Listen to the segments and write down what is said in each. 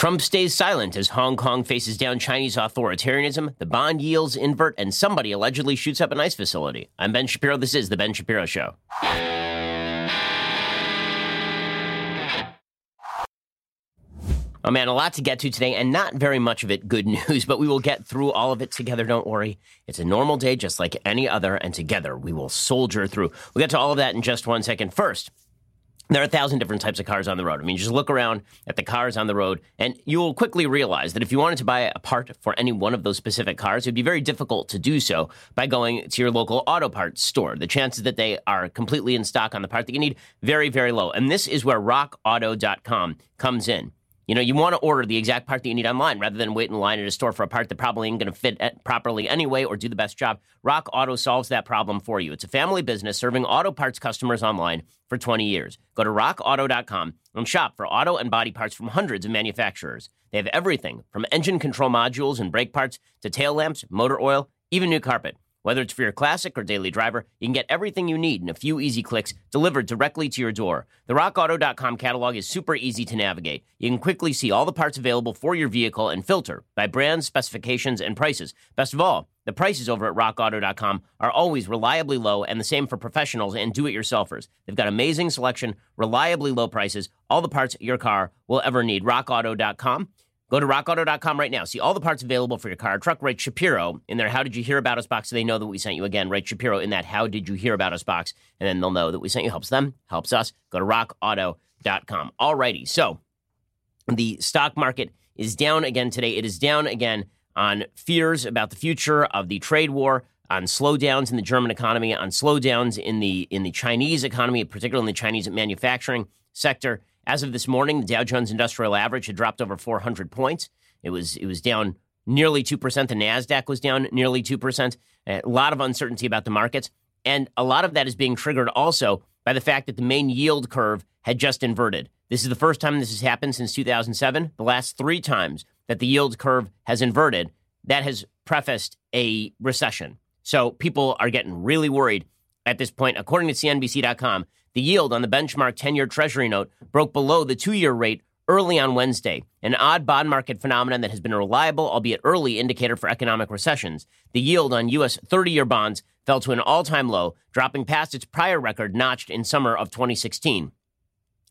Trump stays silent as Hong Kong faces down Chinese authoritarianism, the bond yields invert, and somebody allegedly shoots up an ICE facility. I'm Ben Shapiro. This is The Ben Shapiro Show. Oh man, a lot to get to today, and not very much of it good news, but we will get through all of it together. Don't worry. It's a normal day just like any other, and together we will soldier through. We'll get to all of that in just one second. First, there are a thousand different types of cars on the road. I mean, just look around at the cars on the road, and you will quickly realize that if you wanted to buy a part for any one of those specific cars, it would be very difficult to do so by going to your local auto parts store. The chances that they are completely in stock on the part that you need very, very low. And this is where RockAuto.com comes in. You know, you want to order the exact part that you need online rather than wait in line at a store for a part that probably ain't going to fit eh, properly anyway or do the best job. Rock Auto solves that problem for you. It's a family business serving auto parts customers online for 20 years. Go to rockauto.com and shop for auto and body parts from hundreds of manufacturers. They have everything from engine control modules and brake parts to tail lamps, motor oil, even new carpet. Whether it's for your classic or daily driver, you can get everything you need in a few easy clicks delivered directly to your door. The RockAuto.com catalog is super easy to navigate. You can quickly see all the parts available for your vehicle and filter by brands, specifications, and prices. Best of all, the prices over at RockAuto.com are always reliably low and the same for professionals and do it yourselfers. They've got amazing selection, reliably low prices, all the parts your car will ever need. RockAuto.com. Go to rockauto.com right now. See all the parts available for your car, truck. Write Shapiro in their How Did You Hear About Us box so they know that we sent you again. Write Shapiro in that How Did You Hear About Us box, and then they'll know that we sent you. Helps them, helps us. Go to rockauto.com. Alrighty, so the stock market is down again today. It is down again on fears about the future of the trade war, on slowdowns in the German economy, on slowdowns in the in the Chinese economy, particularly in the Chinese manufacturing sector. As of this morning, the Dow Jones Industrial Average had dropped over 400 points. It was it was down nearly 2%. The Nasdaq was down nearly 2%. A lot of uncertainty about the markets, and a lot of that is being triggered also by the fact that the main yield curve had just inverted. This is the first time this has happened since 2007. The last 3 times that the yield curve has inverted, that has prefaced a recession. So people are getting really worried at this point. According to CNBC.com, the yield on the benchmark 10 year Treasury note broke below the two year rate early on Wednesday, an odd bond market phenomenon that has been a reliable, albeit early, indicator for economic recessions. The yield on U.S. 30 year bonds fell to an all time low, dropping past its prior record notched in summer of 2016.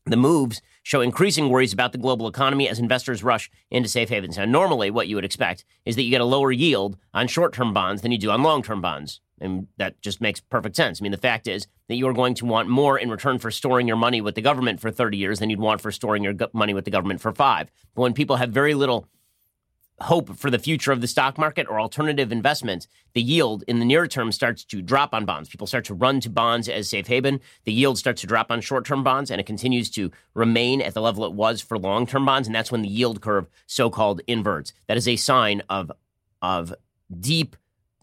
The moves show increasing worries about the global economy as investors rush into safe havens. Now, normally, what you would expect is that you get a lower yield on short term bonds than you do on long term bonds. And that just makes perfect sense. I mean, the fact is that you're going to want more in return for storing your money with the government for 30 years than you'd want for storing your money with the government for five. But when people have very little hope for the future of the stock market or alternative investments, the yield in the near term starts to drop on bonds. People start to run to bonds as safe haven. The yield starts to drop on short term bonds and it continues to remain at the level it was for long term bonds. And that's when the yield curve so called inverts. That is a sign of, of deep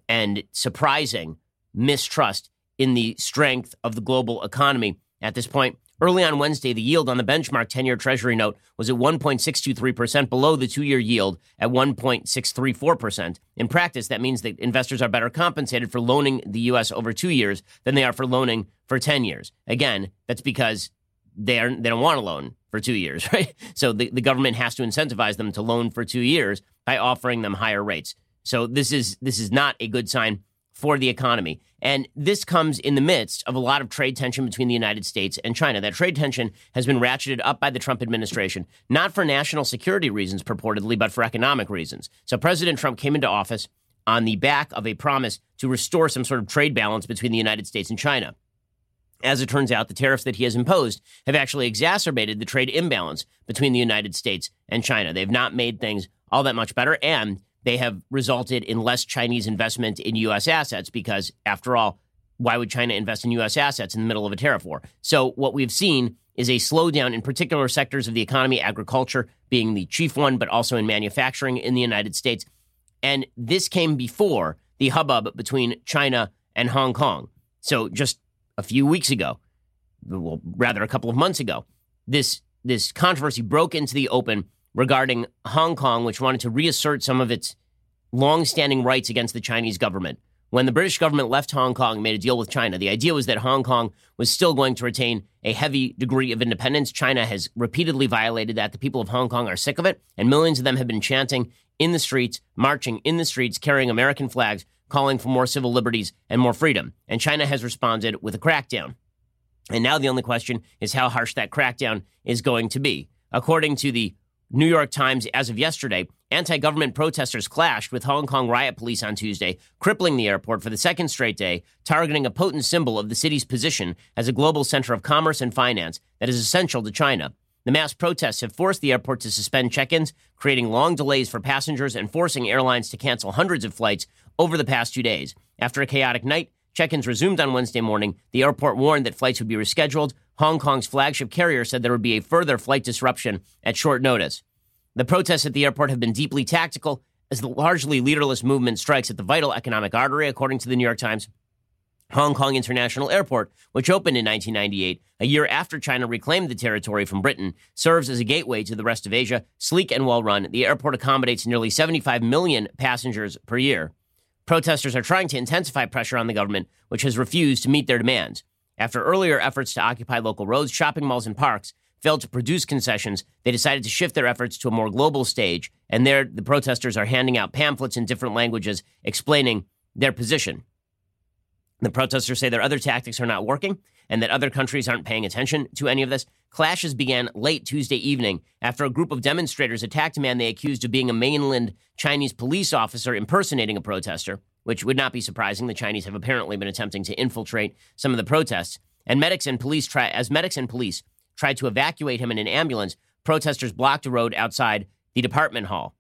and surprising mistrust in the strength of the global economy at this point. Early on Wednesday, the yield on the benchmark 10 year Treasury note was at 1.623%, below the two year yield at 1.634%. In practice, that means that investors are better compensated for loaning the U.S. over two years than they are for loaning for 10 years. Again, that's because they, are, they don't want to loan for two years, right? So the, the government has to incentivize them to loan for two years by offering them higher rates. So this is this is not a good sign for the economy. And this comes in the midst of a lot of trade tension between the United States and China. That trade tension has been ratcheted up by the Trump administration, not for national security reasons purportedly, but for economic reasons. So President Trump came into office on the back of a promise to restore some sort of trade balance between the United States and China. As it turns out, the tariffs that he has imposed have actually exacerbated the trade imbalance between the United States and China. They've not made things all that much better, and they have resulted in less Chinese investment in U.S. assets because, after all, why would China invest in U.S. assets in the middle of a tariff war? So, what we've seen is a slowdown in particular sectors of the economy, agriculture being the chief one, but also in manufacturing in the United States. And this came before the hubbub between China and Hong Kong. So, just a few weeks ago, well, rather a couple of months ago, this this controversy broke into the open regarding Hong Kong, which wanted to reassert some of its longstanding rights against the Chinese government. when the British government left Hong Kong and made a deal with China, the idea was that Hong Kong was still going to retain a heavy degree of independence. China has repeatedly violated that. The people of Hong Kong are sick of it, and millions of them have been chanting in the streets, marching in the streets, carrying American flags, calling for more civil liberties and more freedom. And China has responded with a crackdown. And now the only question is how harsh that crackdown is going to be. According to the New York Times, as of yesterday, anti government protesters clashed with Hong Kong riot police on Tuesday, crippling the airport for the second straight day, targeting a potent symbol of the city's position as a global center of commerce and finance that is essential to China. The mass protests have forced the airport to suspend check ins, creating long delays for passengers and forcing airlines to cancel hundreds of flights over the past two days. After a chaotic night, check ins resumed on Wednesday morning. The airport warned that flights would be rescheduled. Hong Kong's flagship carrier said there would be a further flight disruption at short notice. The protests at the airport have been deeply tactical as the largely leaderless movement strikes at the vital economic artery, according to the New York Times. Hong Kong International Airport, which opened in 1998, a year after China reclaimed the territory from Britain, serves as a gateway to the rest of Asia. Sleek and well run, the airport accommodates nearly 75 million passengers per year. Protesters are trying to intensify pressure on the government, which has refused to meet their demands. After earlier efforts to occupy local roads, shopping malls, and parks failed to produce concessions, they decided to shift their efforts to a more global stage, and there the protesters are handing out pamphlets in different languages explaining their position. The protesters say their other tactics are not working and that other countries aren't paying attention to any of this. Clashes began late Tuesday evening after a group of demonstrators attacked a man they accused of being a mainland Chinese police officer impersonating a protester, which would not be surprising. The Chinese have apparently been attempting to infiltrate some of the protests. And medics and police try as medics and police tried to evacuate him in an ambulance, protesters blocked a road outside the department hall,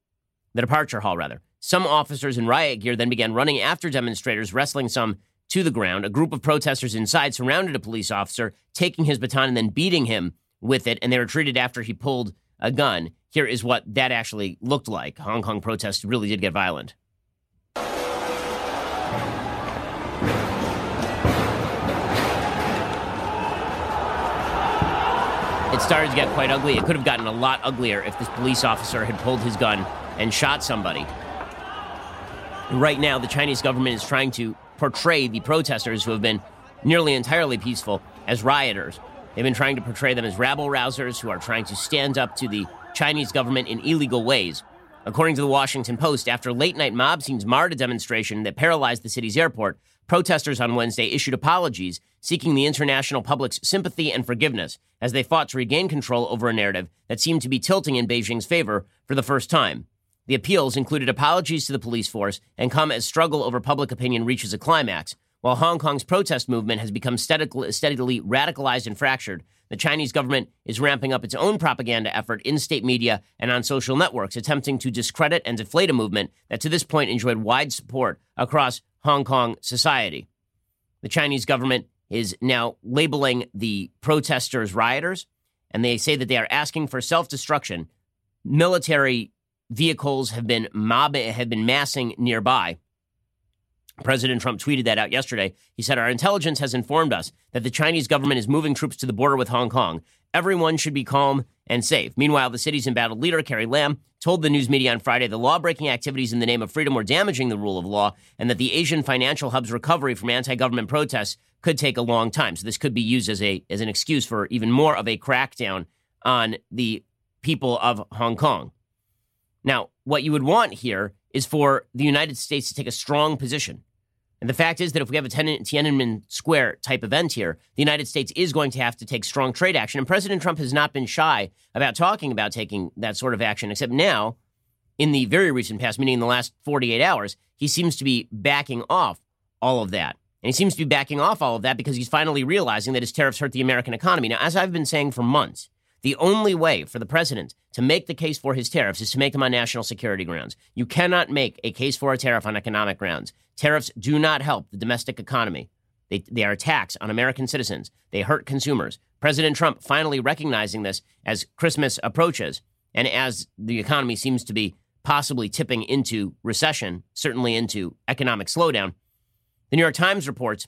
the departure hall rather. Some officers in riot gear then began running after demonstrators, wrestling some to the ground. A group of protesters inside surrounded a police officer, taking his baton and then beating him with it, and they retreated after he pulled a gun. Here is what that actually looked like. Hong Kong protests really did get violent. It started to get quite ugly. It could have gotten a lot uglier if this police officer had pulled his gun and shot somebody. Right now, the Chinese government is trying to portray the protesters who have been nearly entirely peaceful as rioters. They've been trying to portray them as rabble rousers who are trying to stand up to the Chinese government in illegal ways. According to the Washington Post, after late night mob scenes marred a demonstration that paralyzed the city's airport, protesters on Wednesday issued apologies seeking the international public's sympathy and forgiveness as they fought to regain control over a narrative that seemed to be tilting in Beijing's favor for the first time. The appeals included apologies to the police force and come as struggle over public opinion reaches a climax. While Hong Kong's protest movement has become steadily, radicalized and fractured, the Chinese government is ramping up its own propaganda effort in state media and on social networks, attempting to discredit and deflate a movement that to this point enjoyed wide support across Hong Kong society. The Chinese government is now labeling the protesters rioters, and they say that they are asking for self destruction. Military vehicles have been mob have been massing nearby. President Trump tweeted that out yesterday. He said, Our intelligence has informed us that the Chinese government is moving troops to the border with Hong Kong. Everyone should be calm and safe. Meanwhile, the city's embattled leader, Carrie Lam, told the news media on Friday the law breaking activities in the name of freedom were damaging the rule of law and that the Asian financial hub's recovery from anti government protests could take a long time. So this could be used as, a, as an excuse for even more of a crackdown on the people of Hong Kong. Now, what you would want here is for the United States to take a strong position. And the fact is that if we have a Tiananmen Square type event here, the United States is going to have to take strong trade action. And President Trump has not been shy about talking about taking that sort of action, except now, in the very recent past, meaning in the last 48 hours, he seems to be backing off all of that. And he seems to be backing off all of that because he's finally realizing that his tariffs hurt the American economy. Now, as I've been saying for months, the only way for the president to make the case for his tariffs is to make them on national security grounds. You cannot make a case for a tariff on economic grounds. Tariffs do not help the domestic economy. They, they are a tax on American citizens. They hurt consumers. President Trump finally recognizing this as Christmas approaches and as the economy seems to be possibly tipping into recession, certainly into economic slowdown. The New York Times reports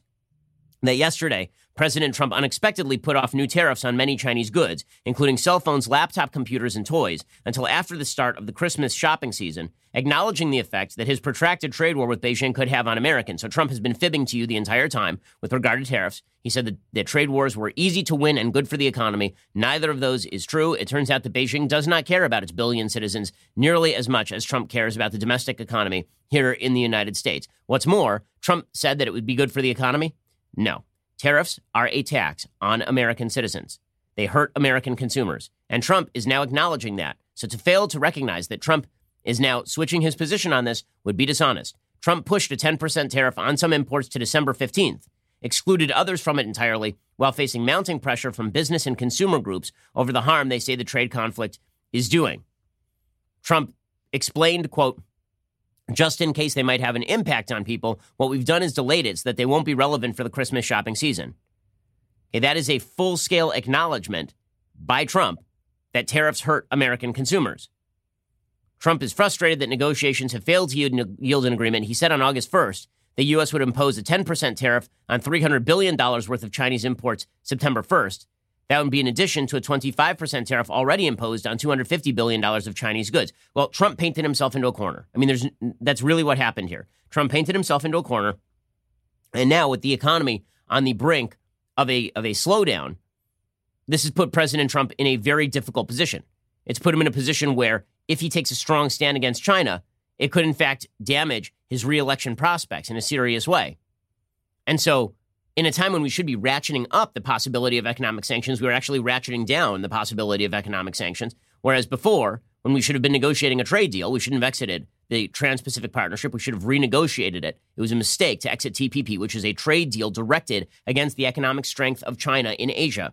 that yesterday President Trump unexpectedly put off new tariffs on many Chinese goods, including cell phones, laptop computers, and toys, until after the start of the Christmas shopping season, acknowledging the effect that his protracted trade war with Beijing could have on Americans. So Trump has been fibbing to you the entire time with regard to tariffs. He said that, that trade wars were easy to win and good for the economy. Neither of those is true. It turns out that Beijing does not care about its billion citizens nearly as much as Trump cares about the domestic economy here in the United States. What's more, Trump said that it would be good for the economy. No. Tariffs are a tax on American citizens. They hurt American consumers. And Trump is now acknowledging that. So to fail to recognize that Trump is now switching his position on this would be dishonest. Trump pushed a 10% tariff on some imports to December 15th, excluded others from it entirely, while facing mounting pressure from business and consumer groups over the harm they say the trade conflict is doing. Trump explained, quote, just in case they might have an impact on people, what we've done is delayed it so that they won't be relevant for the Christmas shopping season. Okay, that is a full scale acknowledgement by Trump that tariffs hurt American consumers. Trump is frustrated that negotiations have failed to yield an agreement. He said on August 1st the U.S. would impose a 10% tariff on $300 billion worth of Chinese imports September 1st. That would be in addition to a 25% tariff already imposed on $250 billion of Chinese goods. Well, Trump painted himself into a corner. I mean, there's, that's really what happened here. Trump painted himself into a corner. And now, with the economy on the brink of a, of a slowdown, this has put President Trump in a very difficult position. It's put him in a position where, if he takes a strong stand against China, it could, in fact, damage his reelection prospects in a serious way. And so, in a time when we should be ratcheting up the possibility of economic sanctions, we are actually ratcheting down the possibility of economic sanctions. Whereas before, when we should have been negotiating a trade deal, we shouldn't have exited the Trans Pacific Partnership. We should have renegotiated it. It was a mistake to exit TPP, which is a trade deal directed against the economic strength of China in Asia.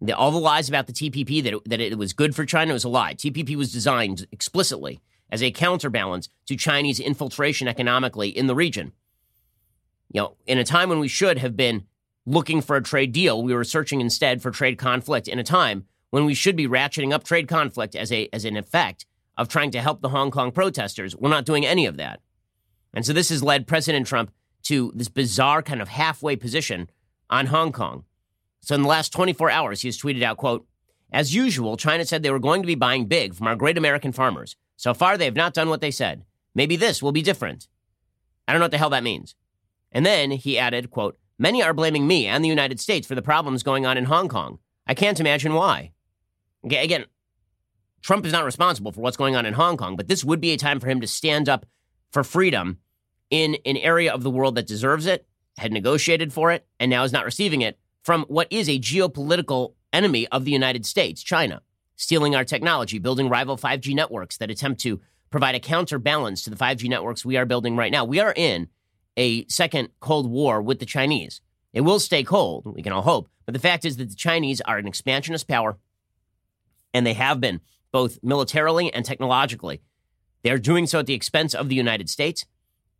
The, all the lies about the TPP that it, that it was good for China was a lie. TPP was designed explicitly as a counterbalance to Chinese infiltration economically in the region you know, in a time when we should have been looking for a trade deal, we were searching instead for trade conflict in a time when we should be ratcheting up trade conflict as a as an effect of trying to help the Hong Kong protesters. We're not doing any of that. And so this has led President Trump to this bizarre kind of halfway position on Hong Kong. So in the last 24 hours, he has tweeted out, quote, as usual, China said they were going to be buying big from our great American farmers. So far, they have not done what they said. Maybe this will be different. I don't know what the hell that means. And then he added, quote, Many are blaming me and the United States for the problems going on in Hong Kong. I can't imagine why. Again, Trump is not responsible for what's going on in Hong Kong, but this would be a time for him to stand up for freedom in an area of the world that deserves it, had negotiated for it, and now is not receiving it from what is a geopolitical enemy of the United States, China, stealing our technology, building rival 5G networks that attempt to provide a counterbalance to the 5G networks we are building right now. We are in a second Cold War with the Chinese. It will stay cold, we can all hope, but the fact is that the Chinese are an expansionist power, and they have been both militarily and technologically. They are doing so at the expense of the United States.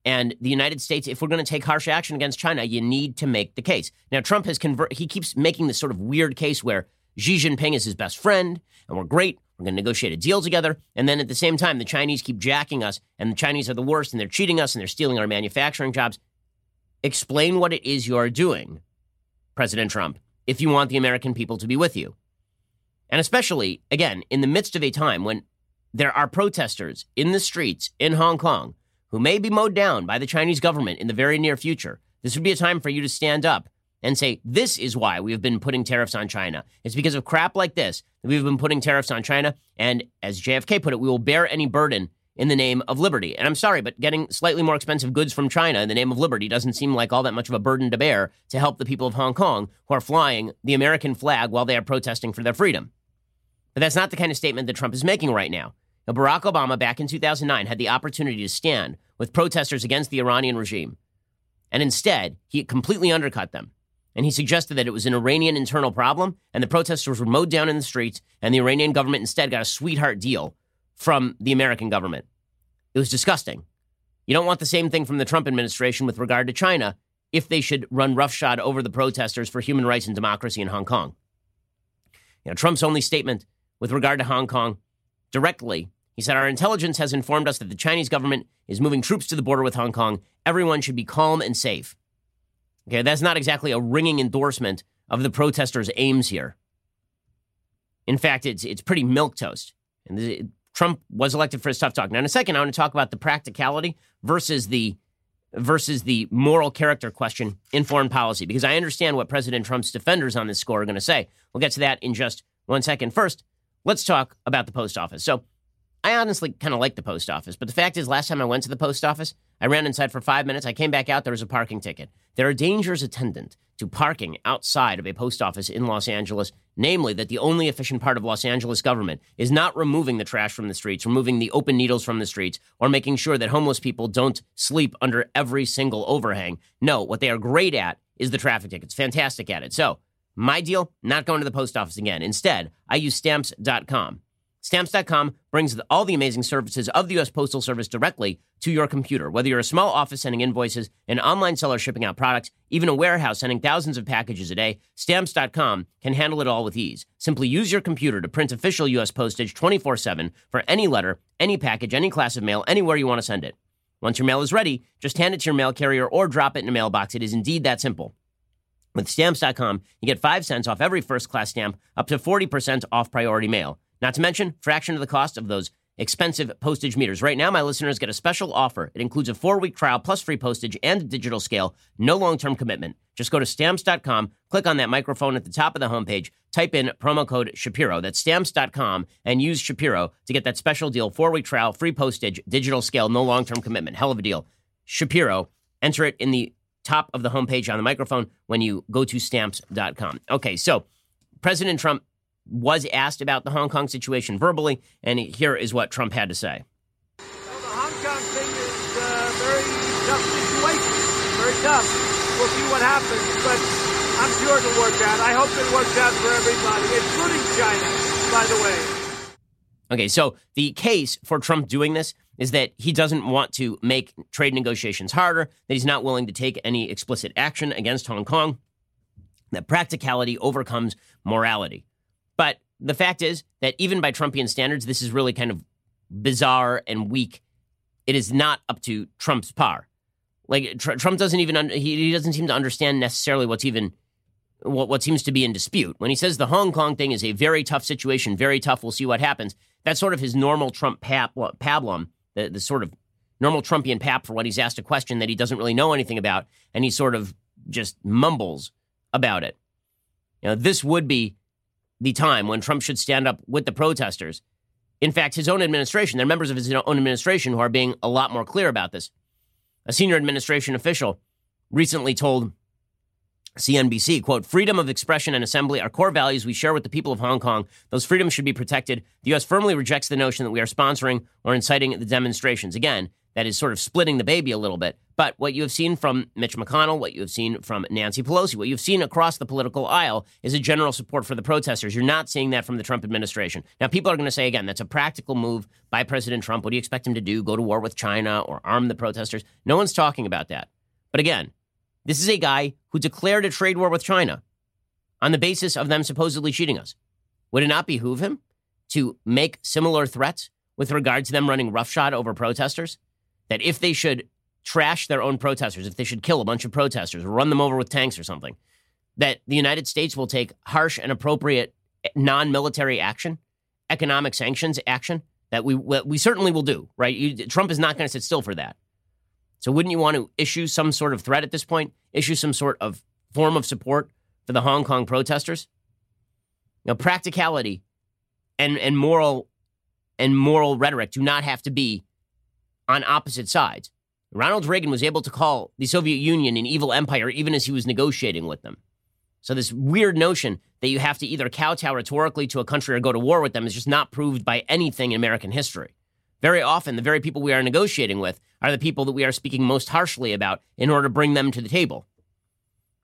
And the United States, if we're going to take harsh action against China, you need to make the case. Now, Trump has convert, he keeps making this sort of weird case where Xi Jinping is his best friend, and we're great. We're going to negotiate a deal together. And then at the same time, the Chinese keep jacking us, and the Chinese are the worst, and they're cheating us, and they're stealing our manufacturing jobs. Explain what it is you're doing, President Trump, if you want the American people to be with you. And especially, again, in the midst of a time when there are protesters in the streets in Hong Kong who may be mowed down by the Chinese government in the very near future, this would be a time for you to stand up and say, this is why we have been putting tariffs on China. It's because of crap like this we've been putting tariffs on China. And as JFK put it, we will bear any burden in the name of liberty. And I'm sorry, but getting slightly more expensive goods from China in the name of liberty doesn't seem like all that much of a burden to bear to help the people of Hong Kong who are flying the American flag while they are protesting for their freedom. But that's not the kind of statement that Trump is making right now. now Barack Obama, back in 2009, had the opportunity to stand with protesters against the Iranian regime. And instead, he completely undercut them and he suggested that it was an Iranian internal problem, and the protesters were mowed down in the streets, and the Iranian government instead got a sweetheart deal from the American government. It was disgusting. You don't want the same thing from the Trump administration with regard to China if they should run roughshod over the protesters for human rights and democracy in Hong Kong. You know, Trump's only statement with regard to Hong Kong directly, he said, Our intelligence has informed us that the Chinese government is moving troops to the border with Hong Kong. Everyone should be calm and safe. Okay, that's not exactly a ringing endorsement of the protesters' aims here. In fact, it's it's pretty milk toast. And the, Trump was elected for his tough talk. Now, in a second, I want to talk about the practicality versus the versus the moral character question in foreign policy, because I understand what President Trump's defenders on this score are going to say. We'll get to that in just one second. First, let's talk about the post office. So, I honestly kind of like the post office, but the fact is, last time I went to the post office, I ran inside for five minutes. I came back out. There was a parking ticket. There are dangers attendant to parking outside of a post office in Los Angeles, namely that the only efficient part of Los Angeles government is not removing the trash from the streets, removing the open needles from the streets, or making sure that homeless people don't sleep under every single overhang. No, what they are great at is the traffic tickets. Fantastic at it. So, my deal, not going to the post office again. Instead, I use stamps.com. Stamps.com brings all the amazing services of the U.S. Postal Service directly to your computer. Whether you're a small office sending invoices, an online seller shipping out products, even a warehouse sending thousands of packages a day, Stamps.com can handle it all with ease. Simply use your computer to print official U.S. postage 24 7 for any letter, any package, any class of mail, anywhere you want to send it. Once your mail is ready, just hand it to your mail carrier or drop it in a mailbox. It is indeed that simple. With Stamps.com, you get 5 cents off every first class stamp, up to 40% off priority mail. Not to mention, fraction of the cost of those expensive postage meters. Right now, my listeners get a special offer. It includes a four week trial plus free postage and digital scale, no long term commitment. Just go to stamps.com, click on that microphone at the top of the homepage, type in promo code Shapiro. That's stamps.com and use Shapiro to get that special deal four week trial, free postage, digital scale, no long term commitment. Hell of a deal. Shapiro, enter it in the top of the homepage on the microphone when you go to stamps.com. Okay, so President Trump was asked about the Hong Kong situation verbally, and here is what Trump had to say. Well, the Hong Kong thing is a very tough situation. Very tough. We'll see what happens, but I'm sure it'll work out. I hope it works out for everybody, including China, by the way. Okay, so the case for Trump doing this is that he doesn't want to make trade negotiations harder, that he's not willing to take any explicit action against Hong Kong, that practicality overcomes morality. But the fact is that even by Trumpian standards, this is really kind of bizarre and weak. It is not up to Trump's par. Like tr- Trump doesn't even un- he, he doesn't seem to understand necessarily what's even what what seems to be in dispute. When he says the Hong Kong thing is a very tough situation, very tough, we'll see what happens. That's sort of his normal Trump pap- pablum, the, the sort of normal Trumpian pap for what he's asked a question that he doesn't really know anything about, and he sort of just mumbles about it. You know, this would be the time when Trump should stand up with the protesters. In fact, his own administration, there are members of his own administration who are being a lot more clear about this. A senior administration official recently told CNBC, quote, freedom of expression and assembly are core values we share with the people of Hong Kong. Those freedoms should be protected. The U.S. firmly rejects the notion that we are sponsoring or inciting the demonstrations. Again, that is sort of splitting the baby a little bit. But what you have seen from Mitch McConnell, what you have seen from Nancy Pelosi, what you've seen across the political aisle is a general support for the protesters. You're not seeing that from the Trump administration. Now, people are going to say, again, that's a practical move by President Trump. What do you expect him to do? Go to war with China or arm the protesters? No one's talking about that. But again, this is a guy who declared a trade war with China on the basis of them supposedly cheating us. Would it not behoove him to make similar threats with regard to them running roughshod over protesters? that if they should trash their own protesters, if they should kill a bunch of protesters, run them over with tanks or something, that the United States will take harsh and appropriate non military action, economic sanctions action that we, we certainly will do, right? You, Trump is not going to sit still for that. So wouldn't you want to issue some sort of threat at this point? Issue some sort of form of support for the Hong Kong protesters? Now, practicality and, and moral and moral rhetoric do not have to be on opposite sides. Ronald Reagan was able to call the Soviet Union an evil empire even as he was negotiating with them. So, this weird notion that you have to either kowtow rhetorically to a country or go to war with them is just not proved by anything in American history. Very often, the very people we are negotiating with are the people that we are speaking most harshly about in order to bring them to the table.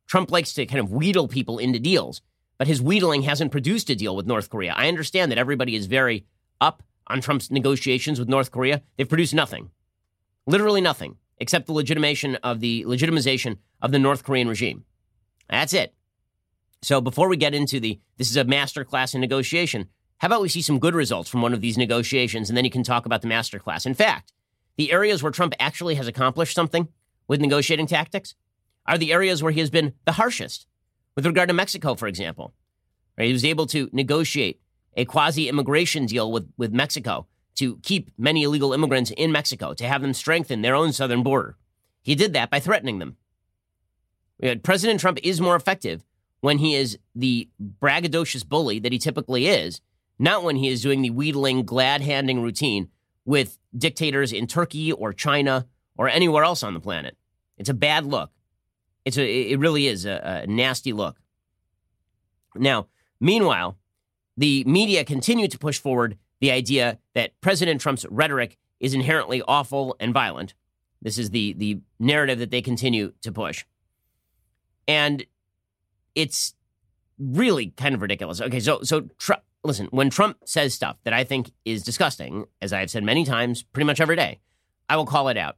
Trump likes to kind of wheedle people into deals, but his wheedling hasn't produced a deal with North Korea. I understand that everybody is very up on Trump's negotiations with North Korea. They've produced nothing. Literally nothing except the legitimation of the legitimization of the North Korean regime. That's it. So before we get into the this is a master class in negotiation, how about we see some good results from one of these negotiations and then you can talk about the master class. In fact, the areas where Trump actually has accomplished something with negotiating tactics are the areas where he has been the harshest. With regard to Mexico, for example, right, he was able to negotiate a quasi immigration deal with, with Mexico to keep many illegal immigrants in Mexico, to have them strengthen their own southern border. He did that by threatening them. President Trump is more effective when he is the braggadocious bully that he typically is, not when he is doing the wheedling, glad handing routine with dictators in Turkey or China or anywhere else on the planet. It's a bad look. It's a, it really is a, a nasty look. Now, meanwhile, the media continue to push forward the idea that President Trump's rhetoric is inherently awful and violent. This is the the narrative that they continue to push. And it's really kind of ridiculous. Okay, so so tr- listen, when Trump says stuff that I think is disgusting, as I have said many times, pretty much every day, I will call it out.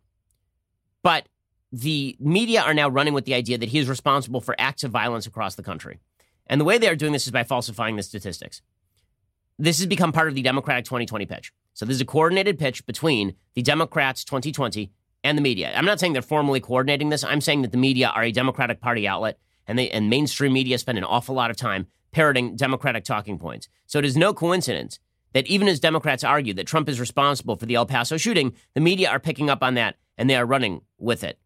But the media are now running with the idea that he is responsible for acts of violence across the country. And the way they are doing this is by falsifying the statistics. This has become part of the Democratic 2020 pitch. So this is a coordinated pitch between the Democrats 2020 and the media. I'm not saying they're formally coordinating this. I'm saying that the media are a Democratic Party outlet and they and mainstream media spend an awful lot of time parroting Democratic talking points. So it is no coincidence that even as Democrats argue that Trump is responsible for the El Paso shooting, the media are picking up on that and they are running with it.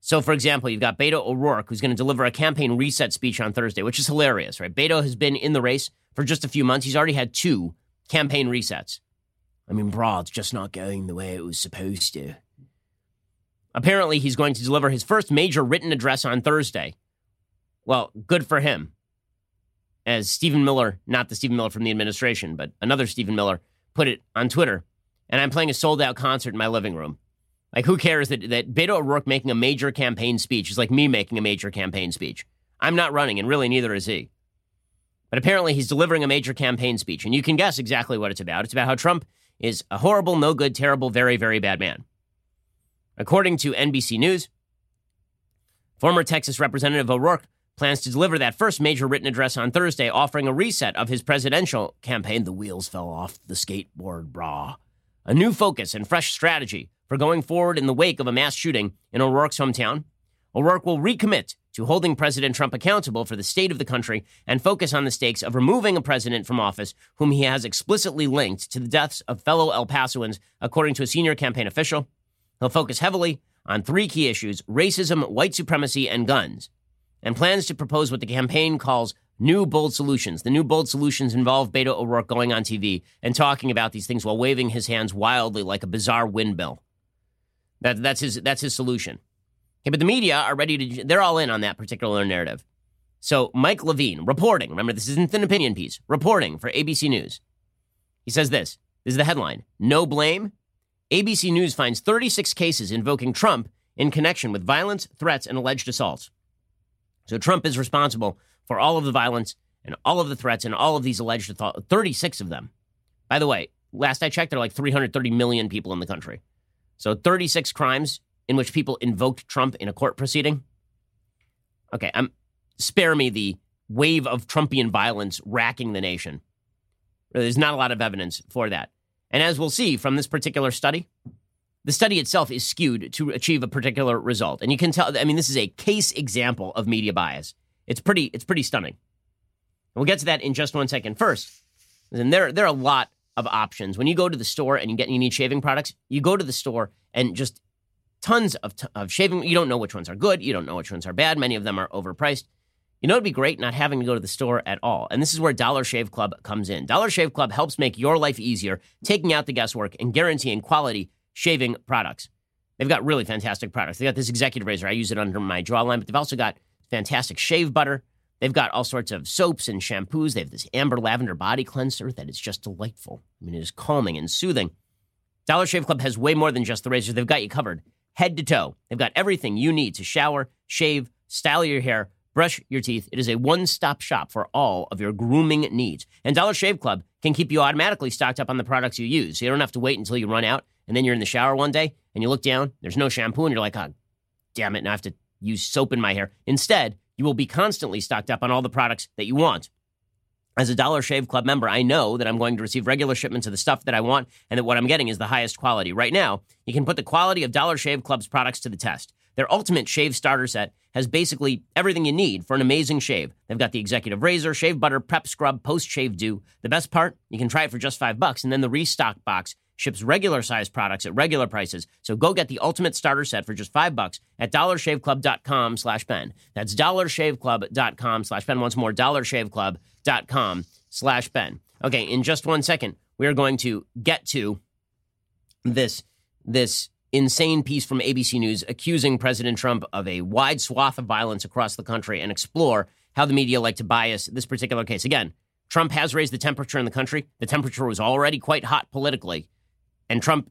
So, for example, you've got Beto O'Rourke, who's going to deliver a campaign reset speech on Thursday, which is hilarious, right? Beto has been in the race for just a few months. He's already had two campaign resets. I mean, bro, it's just not going the way it was supposed to. Apparently, he's going to deliver his first major written address on Thursday. Well, good for him. As Stephen Miller, not the Stephen Miller from the administration, but another Stephen Miller, put it on Twitter, and I'm playing a sold out concert in my living room. Like, who cares that, that Beto O'Rourke making a major campaign speech is like me making a major campaign speech? I'm not running, and really neither is he. But apparently, he's delivering a major campaign speech, and you can guess exactly what it's about. It's about how Trump is a horrible, no good, terrible, very, very bad man. According to NBC News, former Texas Representative O'Rourke plans to deliver that first major written address on Thursday, offering a reset of his presidential campaign. The wheels fell off the skateboard, brah. A new focus and fresh strategy for going forward in the wake of a mass shooting in O'Rourke's hometown. O'Rourke will recommit to holding President Trump accountable for the state of the country and focus on the stakes of removing a president from office whom he has explicitly linked to the deaths of fellow El Pasoans, according to a senior campaign official. He'll focus heavily on three key issues racism, white supremacy, and guns and plans to propose what the campaign calls new bold solutions. The new bold solutions involve Beto O'Rourke going on TV and talking about these things while waving his hands wildly like a bizarre windmill. That, that's his that's his solution. Okay, but the media are ready to they're all in on that particular narrative. So Mike Levine reporting, remember this isn't an opinion piece, reporting for ABC News. He says this. This is the headline. No blame. ABC News finds 36 cases invoking Trump in connection with violence, threats, and alleged assaults. So Trump is responsible for all of the violence and all of the threats and all of these alleged 36 of them. By the way, last I checked, there are like 330 million people in the country. So 36 crimes in which people invoked Trump in a court proceeding. Okay, I'm spare me the wave of Trumpian violence racking the nation. There's not a lot of evidence for that. And as we'll see from this particular study, the study itself is skewed to achieve a particular result. And you can tell, I mean, this is a case example of media bias. It's pretty, it's pretty stunning. And we'll get to that in just one second. First, and there, there are a lot of options. When you go to the store and you get you need shaving products, you go to the store and just tons of, of shaving. You don't know which ones are good. You don't know which ones are bad. Many of them are overpriced. You know, it'd be great not having to go to the store at all. And this is where Dollar Shave Club comes in. Dollar Shave Club helps make your life easier, taking out the guesswork and guaranteeing quality shaving products. They've got really fantastic products. They got this executive razor. I use it under my jawline, but they've also got fantastic shave butter. They've got all sorts of soaps and shampoos. They have this amber lavender body cleanser that is just delightful. I mean, it is calming and soothing. Dollar Shave Club has way more than just the razor. They've got you covered head to toe. They've got everything you need to shower, shave, style your hair, brush your teeth. It is a one stop shop for all of your grooming needs. And Dollar Shave Club can keep you automatically stocked up on the products you use. So you don't have to wait until you run out and then you're in the shower one day and you look down, there's no shampoo, and you're like, oh, damn it, now I have to use soap in my hair. Instead, you will be constantly stocked up on all the products that you want. As a Dollar Shave Club member, I know that I'm going to receive regular shipments of the stuff that I want and that what I'm getting is the highest quality. Right now, you can put the quality of Dollar Shave Club's products to the test. Their ultimate shave starter set has basically everything you need for an amazing shave. They've got the executive razor, shave butter, prep scrub, post shave dew. The best part, you can try it for just five bucks, and then the restock box ships regular size products at regular prices. So go get the ultimate starter set for just five bucks at dollarshaveclub.com slash Ben. That's dollarshaveclub.com slash Ben. Once more, dollarshaveclub.com slash Ben. Okay, in just one second, we are going to get to this this insane piece from ABC News accusing President Trump of a wide swath of violence across the country and explore how the media like to bias this particular case. Again, Trump has raised the temperature in the country. The temperature was already quite hot politically, and Trump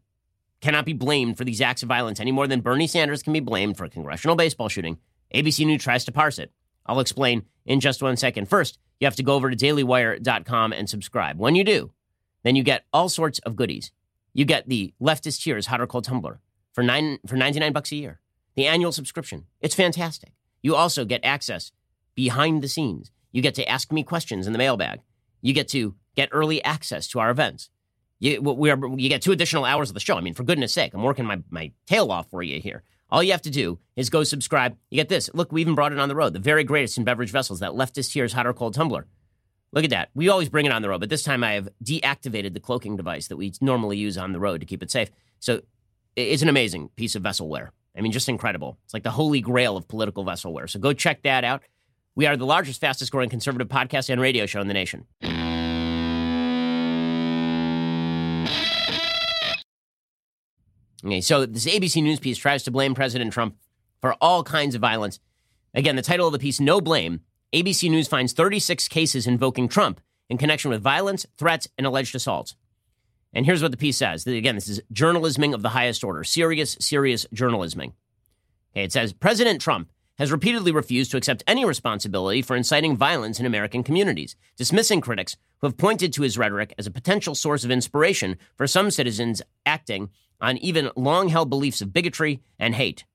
cannot be blamed for these acts of violence any more than Bernie Sanders can be blamed for a congressional baseball shooting. ABC News tries to parse it. I'll explain in just one second. First, you have to go over to dailywire.com and subscribe. When you do, then you get all sorts of goodies. You get the leftist tears hot or cold tumbler for nine for 99 bucks a year. The annual subscription. It's fantastic. You also get access behind the scenes. You get to ask me questions in the mailbag. You get to get early access to our events. You, we are, you get two additional hours of the show. I mean, for goodness sake, I'm working my, my tail off for you here. All you have to do is go subscribe. You get this. Look, we even brought it on the road. The very greatest in beverage vessels, that leftist tears hot or cold tumbler. Look at that. We always bring it on the road, but this time I have deactivated the cloaking device that we normally use on the road to keep it safe. So it's an amazing piece of vesselware. I mean, just incredible. It's like the holy grail of political vesselware. So go check that out. We are the largest, fastest growing conservative podcast and radio show in the nation. Okay, so this ABC News piece tries to blame President Trump for all kinds of violence. Again, the title of the piece, No Blame. ABC News finds 36 cases invoking Trump in connection with violence, threats, and alleged assaults. And here's what the piece says. Again, this is journalisming of the highest order, serious, serious journalisming. Okay, it says President Trump has repeatedly refused to accept any responsibility for inciting violence in American communities, dismissing critics who have pointed to his rhetoric as a potential source of inspiration for some citizens acting on even long held beliefs of bigotry and hate.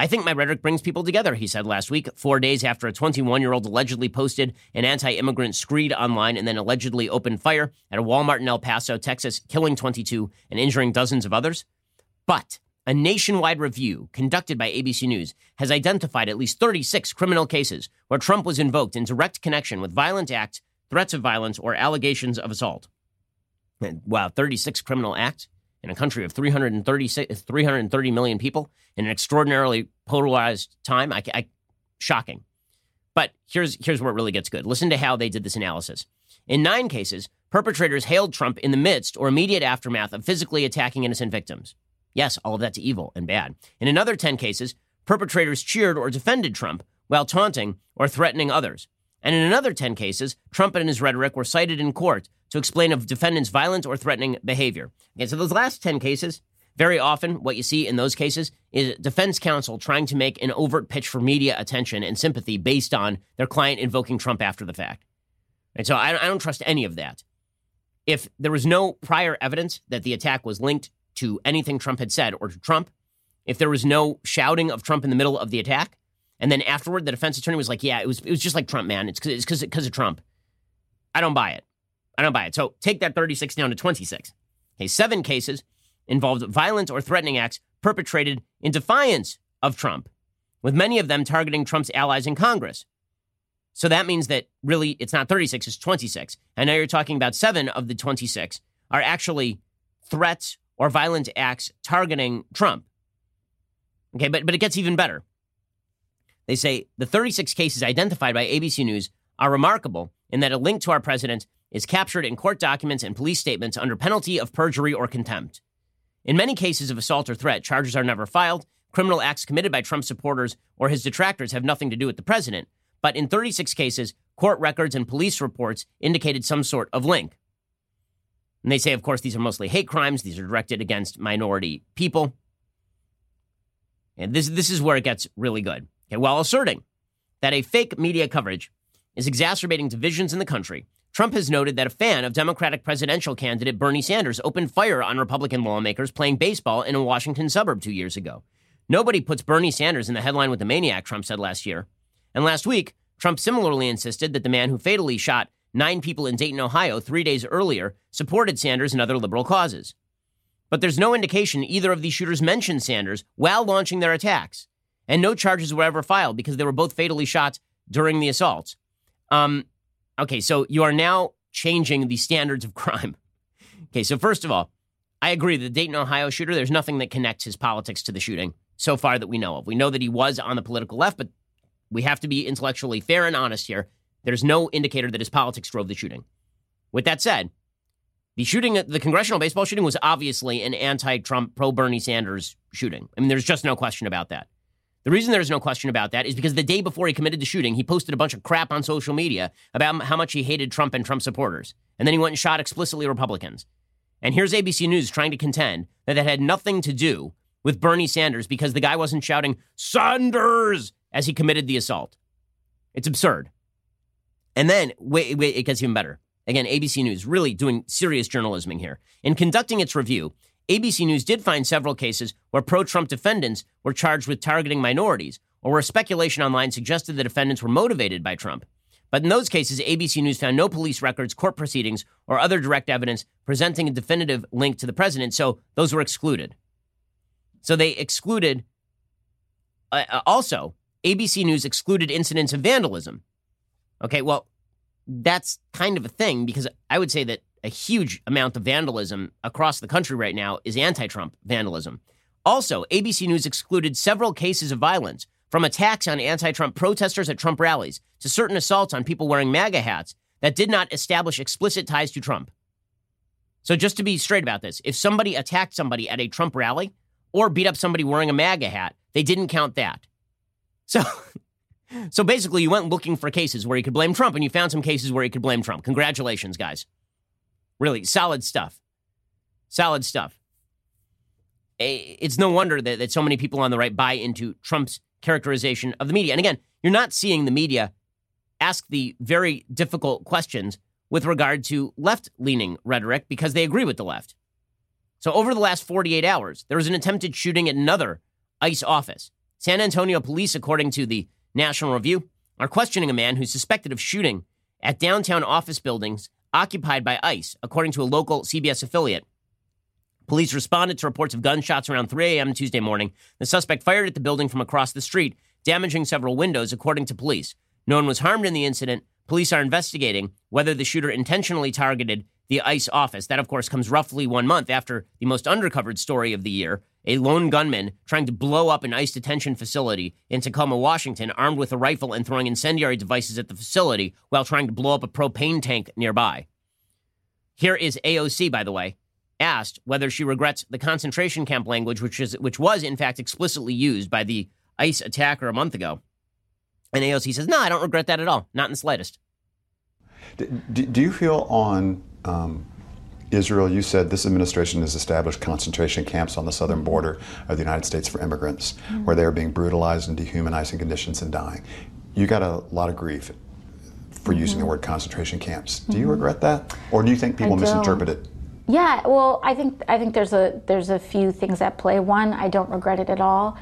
I think my rhetoric brings people together, he said last week, four days after a 21 year old allegedly posted an anti immigrant screed online and then allegedly opened fire at a Walmart in El Paso, Texas, killing 22 and injuring dozens of others. But a nationwide review conducted by ABC News has identified at least 36 criminal cases where Trump was invoked in direct connection with violent acts, threats of violence, or allegations of assault. Wow, 36 criminal acts? In a country of 330 million people in an extraordinarily polarized time. I, I, shocking. But here's, here's where it really gets good. Listen to how they did this analysis. In nine cases, perpetrators hailed Trump in the midst or immediate aftermath of physically attacking innocent victims. Yes, all of that's evil and bad. In another 10 cases, perpetrators cheered or defended Trump while taunting or threatening others. And in another 10 cases, Trump and his rhetoric were cited in court to explain a defendant's violent or threatening behavior. Okay, so those last 10 cases, very often what you see in those cases is defense counsel trying to make an overt pitch for media attention and sympathy based on their client invoking Trump after the fact. And so I, I don't trust any of that. If there was no prior evidence that the attack was linked to anything Trump had said or to Trump, if there was no shouting of Trump in the middle of the attack, and then afterward the defense attorney was like, "Yeah, it was it was just like Trump, man. It's because it's because of Trump." I don't buy it. I don't buy it. So take that 36 down to 26. Okay, seven cases involved violent or threatening acts perpetrated in defiance of Trump, with many of them targeting Trump's allies in Congress. So that means that really it's not 36, it's 26. And now you're talking about seven of the 26 are actually threats or violent acts targeting Trump. Okay, but, but it gets even better. They say the 36 cases identified by ABC News are remarkable in that a link to our president is captured in court documents and police statements under penalty of perjury or contempt. In many cases of assault or threat, charges are never filed. Criminal acts committed by Trump supporters or his detractors have nothing to do with the president. But in 36 cases, court records and police reports indicated some sort of link. And they say, of course, these are mostly hate crimes. These are directed against minority people. And this, this is where it gets really good. Okay, while asserting that a fake media coverage is exacerbating divisions in the country, Trump has noted that a fan of Democratic presidential candidate Bernie Sanders opened fire on Republican lawmakers playing baseball in a Washington suburb two years ago. Nobody puts Bernie Sanders in the headline with the maniac, Trump said last year. And last week, Trump similarly insisted that the man who fatally shot nine people in Dayton, Ohio, three days earlier, supported Sanders and other liberal causes. But there's no indication either of these shooters mentioned Sanders while launching their attacks. and no charges were ever filed because they were both fatally shot during the assault. Um, okay, so you are now changing the standards of crime. Okay, so first of all, I agree the Dayton, Ohio shooter, there's nothing that connects his politics to the shooting so far that we know of. We know that he was on the political left, but we have to be intellectually fair and honest here. There's no indicator that his politics drove the shooting. With that said, the shooting, the congressional baseball shooting was obviously an anti Trump, pro Bernie Sanders shooting. I mean, there's just no question about that. The reason there's no question about that is because the day before he committed the shooting, he posted a bunch of crap on social media about how much he hated Trump and Trump supporters. And then he went and shot explicitly Republicans. And here's ABC News trying to contend that that had nothing to do with Bernie Sanders because the guy wasn't shouting Sanders as he committed the assault. It's absurd. And then, wait, wait, it gets even better. Again, ABC News really doing serious journalism here. In conducting its review, ABC News did find several cases where pro Trump defendants were charged with targeting minorities, or where speculation online suggested the defendants were motivated by Trump. But in those cases, ABC News found no police records, court proceedings, or other direct evidence presenting a definitive link to the president, so those were excluded. So they excluded, uh, uh also, ABC News excluded incidents of vandalism. Okay, well, that's kind of a thing because I would say that a huge amount of vandalism across the country right now is anti Trump vandalism. Also, ABC News excluded several cases of violence, from attacks on anti Trump protesters at Trump rallies to certain assaults on people wearing MAGA hats that did not establish explicit ties to Trump. So, just to be straight about this, if somebody attacked somebody at a Trump rally or beat up somebody wearing a MAGA hat, they didn't count that. So, so basically, you went looking for cases where you could blame Trump, and you found some cases where you could blame Trump. Congratulations, guys. Really, solid stuff. Solid stuff. It's no wonder that, that so many people on the right buy into Trump's characterization of the media. And again, you're not seeing the media ask the very difficult questions with regard to left leaning rhetoric because they agree with the left. So, over the last 48 hours, there was an attempted shooting at another ICE office. San Antonio police, according to the National Review, are questioning a man who's suspected of shooting at downtown office buildings occupied by ICE, according to a local CBS affiliate. Police responded to reports of gunshots around 3 a.m. Tuesday morning. The suspect fired at the building from across the street, damaging several windows, according to police. No one was harmed in the incident. Police are investigating whether the shooter intentionally targeted the ICE office. That, of course, comes roughly one month after the most undercovered story of the year a lone gunman trying to blow up an ICE detention facility in Tacoma, Washington, armed with a rifle and throwing incendiary devices at the facility while trying to blow up a propane tank nearby. Here is AOC, by the way, asked whether she regrets the concentration camp language, which is which was in fact explicitly used by the ICE attacker a month ago. And AOC says, "No, I don't regret that at all, not in the slightest." Do, do you feel on um, Israel? You said this administration has established concentration camps on the southern border of the United States for immigrants, mm-hmm. where they are being brutalized in dehumanizing conditions and dying. You got a lot of grief for mm-hmm. using the word concentration camps. Do you mm-hmm. regret that, or do you think people misinterpret it? Yeah, well, I think I think there's a there's a few things at play. One, I don't regret it at all.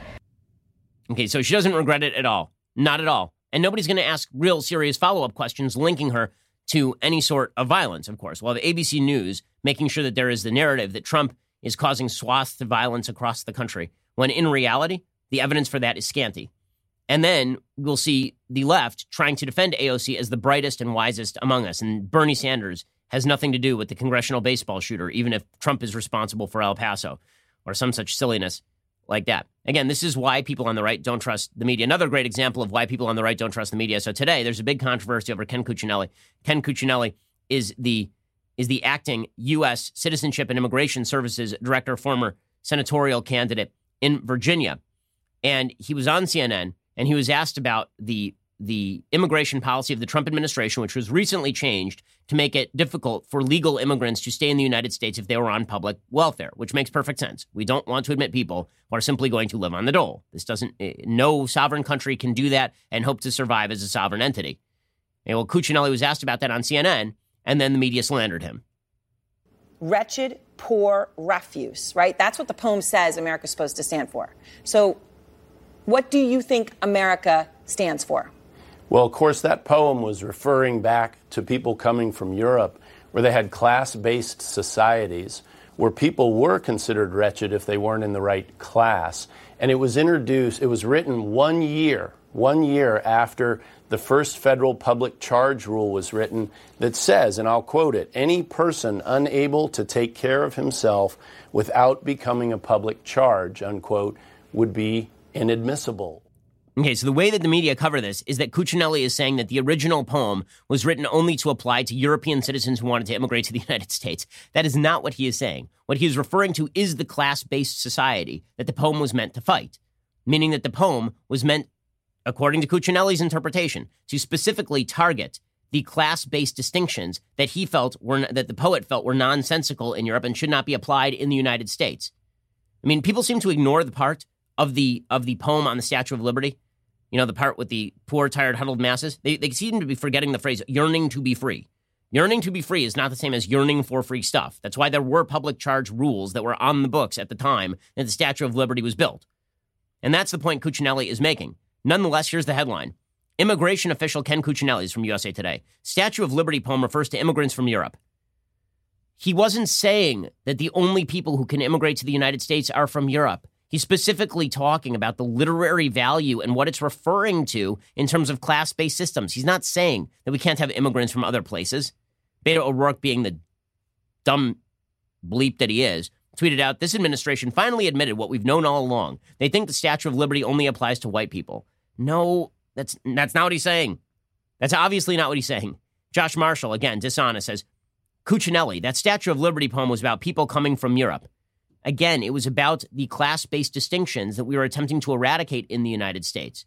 Okay, so she doesn't regret it at all. Not at all. And nobody's going to ask real serious follow-up questions linking her to any sort of violence, of course. While the ABC News making sure that there is the narrative that Trump is causing swaths of violence across the country, when in reality, the evidence for that is scanty. And then we'll see the left trying to defend AOC as the brightest and wisest among us, and Bernie Sanders has nothing to do with the congressional baseball shooter, even if Trump is responsible for El Paso or some such silliness like that. Again, this is why people on the right don't trust the media. Another great example of why people on the right don't trust the media. So today, there's a big controversy over Ken Cuccinelli. Ken Cuccinelli is the is the acting U.S. Citizenship and Immigration Services Director, former senatorial candidate in Virginia, and he was on CNN and he was asked about the the immigration policy of the Trump administration, which was recently changed to make it difficult for legal immigrants to stay in the United States if they were on public welfare, which makes perfect sense. We don't want to admit people who are simply going to live on the dole. This doesn't, eh, no sovereign country can do that and hope to survive as a sovereign entity. And well, Cuccinelli was asked about that on CNN, and then the media slandered him. Wretched, poor refuse, right? That's what the poem says America's supposed to stand for. So, what do you think America stands for? Well, of course, that poem was referring back to people coming from Europe where they had class based societies where people were considered wretched if they weren't in the right class. And it was introduced, it was written one year, one year after the first federal public charge rule was written that says, and I'll quote it any person unable to take care of himself without becoming a public charge, unquote, would be inadmissible. Okay, so the way that the media cover this is that Cuccinelli is saying that the original poem was written only to apply to European citizens who wanted to immigrate to the United States. That is not what he is saying. What he is referring to is the class based society that the poem was meant to fight, meaning that the poem was meant, according to Cuccinelli's interpretation, to specifically target the class based distinctions that he felt were, that the poet felt were nonsensical in Europe and should not be applied in the United States. I mean, people seem to ignore the part of the of the poem on the Statue of Liberty you know, the part with the poor, tired, huddled masses, they, they seem to be forgetting the phrase yearning to be free. Yearning to be free is not the same as yearning for free stuff. That's why there were public charge rules that were on the books at the time that the Statue of Liberty was built. And that's the point Cuccinelli is making. Nonetheless, here's the headline Immigration official Ken Cuccinelli is from USA Today. Statue of Liberty poem refers to immigrants from Europe. He wasn't saying that the only people who can immigrate to the United States are from Europe. He's specifically talking about the literary value and what it's referring to in terms of class based systems. He's not saying that we can't have immigrants from other places. Beto O'Rourke, being the dumb bleep that he is, tweeted out this administration finally admitted what we've known all along. They think the Statue of Liberty only applies to white people. No, that's, that's not what he's saying. That's obviously not what he's saying. Josh Marshall, again, dishonest, says Cuccinelli, that Statue of Liberty poem was about people coming from Europe. Again, it was about the class based distinctions that we were attempting to eradicate in the United States.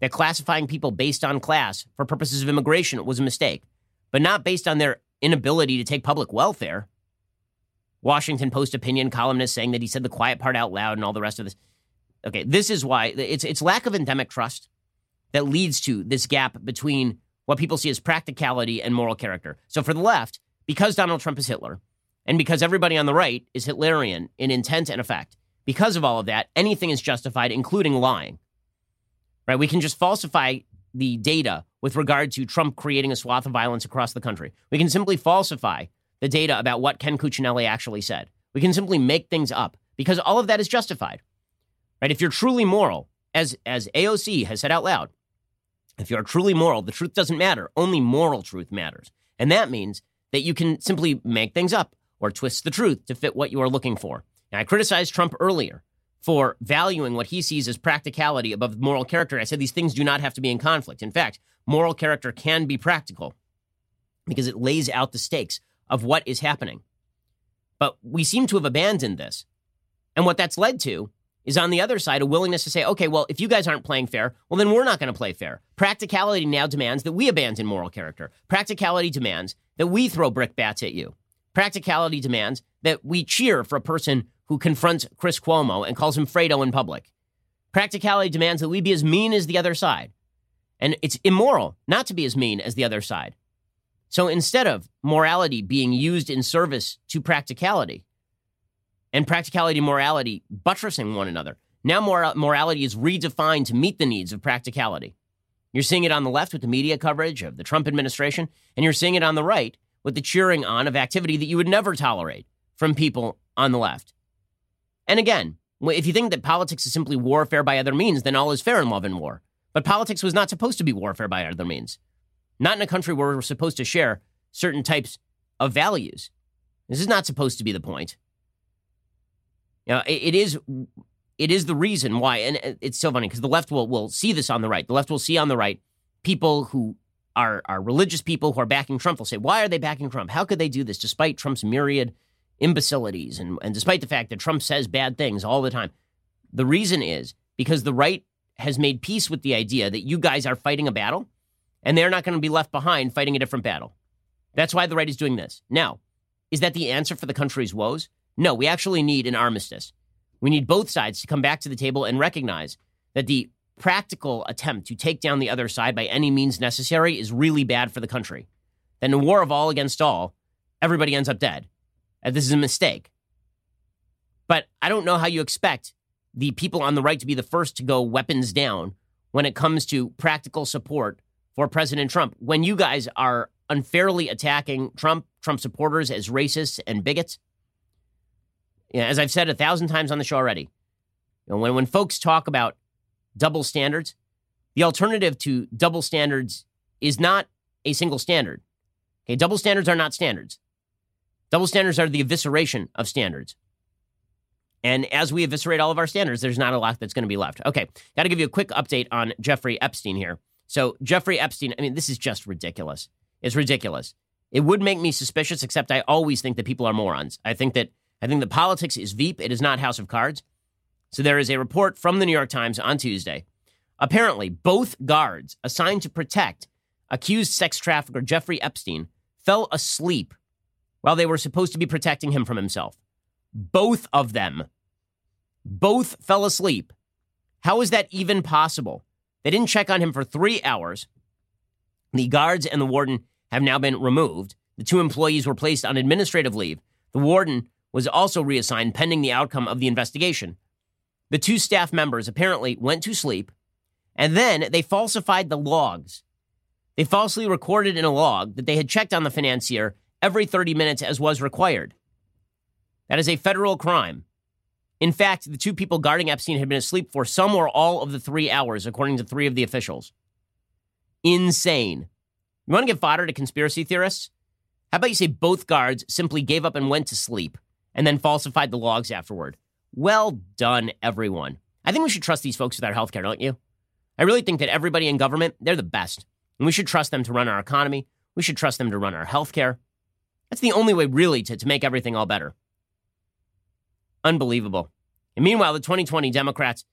That classifying people based on class for purposes of immigration was a mistake, but not based on their inability to take public welfare. Washington Post opinion columnist saying that he said the quiet part out loud and all the rest of this. Okay, this is why it's it's lack of endemic trust that leads to this gap between what people see as practicality and moral character. So for the left, because Donald Trump is Hitler, and because everybody on the right is Hitlerian in intent and effect, because of all of that, anything is justified, including lying. Right? We can just falsify the data with regard to Trump creating a swath of violence across the country. We can simply falsify the data about what Ken Cuccinelli actually said. We can simply make things up because all of that is justified. Right? If you're truly moral, as as AOC has said out loud, if you're truly moral, the truth doesn't matter. Only moral truth matters. And that means that you can simply make things up or twist the truth to fit what you are looking for. Now, I criticized Trump earlier for valuing what he sees as practicality above moral character. I said these things do not have to be in conflict. In fact, moral character can be practical because it lays out the stakes of what is happening. But we seem to have abandoned this. And what that's led to is on the other side a willingness to say, okay, well, if you guys aren't playing fair, well, then we're not going to play fair. Practicality now demands that we abandon moral character. Practicality demands that we throw brickbats at you. Practicality demands that we cheer for a person who confronts Chris Cuomo and calls him Fredo in public. Practicality demands that we be as mean as the other side. And it's immoral not to be as mean as the other side. So instead of morality being used in service to practicality and practicality and morality buttressing one another, now mor- morality is redefined to meet the needs of practicality. You're seeing it on the left with the media coverage of the Trump administration, and you're seeing it on the right with the cheering on of activity that you would never tolerate from people on the left. And again, if you think that politics is simply warfare by other means, then all is fair in love and war. But politics was not supposed to be warfare by other means. Not in a country where we're supposed to share certain types of values. This is not supposed to be the point. It, it is it is the reason why, and it's so funny because the left will will see this on the right. The left will see on the right people who our, our religious people who are backing Trump will say, why are they backing Trump? How could they do this despite Trump's myriad imbecilities and, and despite the fact that Trump says bad things all the time? The reason is because the right has made peace with the idea that you guys are fighting a battle and they're not going to be left behind fighting a different battle. That's why the right is doing this. Now, is that the answer for the country's woes? No, we actually need an armistice. We need both sides to come back to the table and recognize that the practical attempt to take down the other side by any means necessary is really bad for the country. Then a war of all against all, everybody ends up dead. And this is a mistake. But I don't know how you expect the people on the right to be the first to go weapons down when it comes to practical support for President Trump when you guys are unfairly attacking Trump, Trump supporters as racists and bigots. as I've said a thousand times on the show already, you know, when, when folks talk about double standards, the alternative to double standards is not a single standard. Okay, double standards are not standards. Double standards are the evisceration of standards. And as we eviscerate all of our standards, there's not a lot that's going to be left. Okay, got to give you a quick update on Jeffrey Epstein here. So, Jeffrey Epstein, I mean, this is just ridiculous. It's ridiculous. It would make me suspicious, except I always think that people are morons. I think that I think that politics is Veep. It is not House of Cards. So there is a report from the New York Times on Tuesday. Apparently, both guards assigned to protect accused sex trafficker Jeffrey Epstein fell asleep while they were supposed to be protecting him from himself. Both of them. Both fell asleep. How is that even possible? They didn't check on him for three hours. The guards and the warden have now been removed. The two employees were placed on administrative leave. The warden was also reassigned pending the outcome of the investigation. The two staff members apparently went to sleep and then they falsified the logs. They falsely recorded in a log that they had checked on the financier every 30 minutes as was required. That is a federal crime. In fact, the two people guarding Epstein had been asleep for some or all of the three hours, according to three of the officials. Insane. You want to give fodder to conspiracy theorists? How about you say both guards simply gave up and went to sleep and then falsified the logs afterward? Well done, everyone. I think we should trust these folks with our healthcare, don't you? I really think that everybody in government, they're the best. And we should trust them to run our economy. We should trust them to run our healthcare. That's the only way, really, to, to make everything all better. Unbelievable. And meanwhile, the 2020 Democrats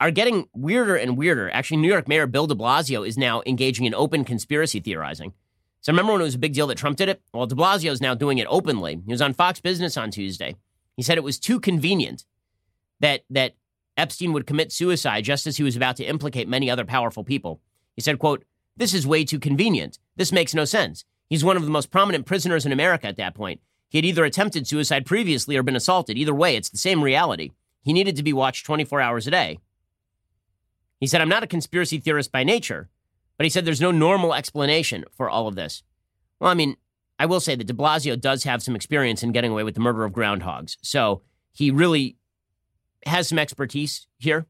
are getting weirder and weirder. Actually, New York Mayor Bill de Blasio is now engaging in open conspiracy theorizing. So remember when it was a big deal that Trump did it? Well, de Blasio is now doing it openly. He was on Fox Business on Tuesday. He said it was too convenient that that Epstein would commit suicide just as he was about to implicate many other powerful people. He said, quote, This is way too convenient. This makes no sense. He's one of the most prominent prisoners in America at that point. He had either attempted suicide previously or been assaulted. Either way, it's the same reality. He needed to be watched 24 hours a day. He said, I'm not a conspiracy theorist by nature, but he said there's no normal explanation for all of this. Well, I mean, I will say that de Blasio does have some experience in getting away with the murder of groundhogs. So he really has some expertise here.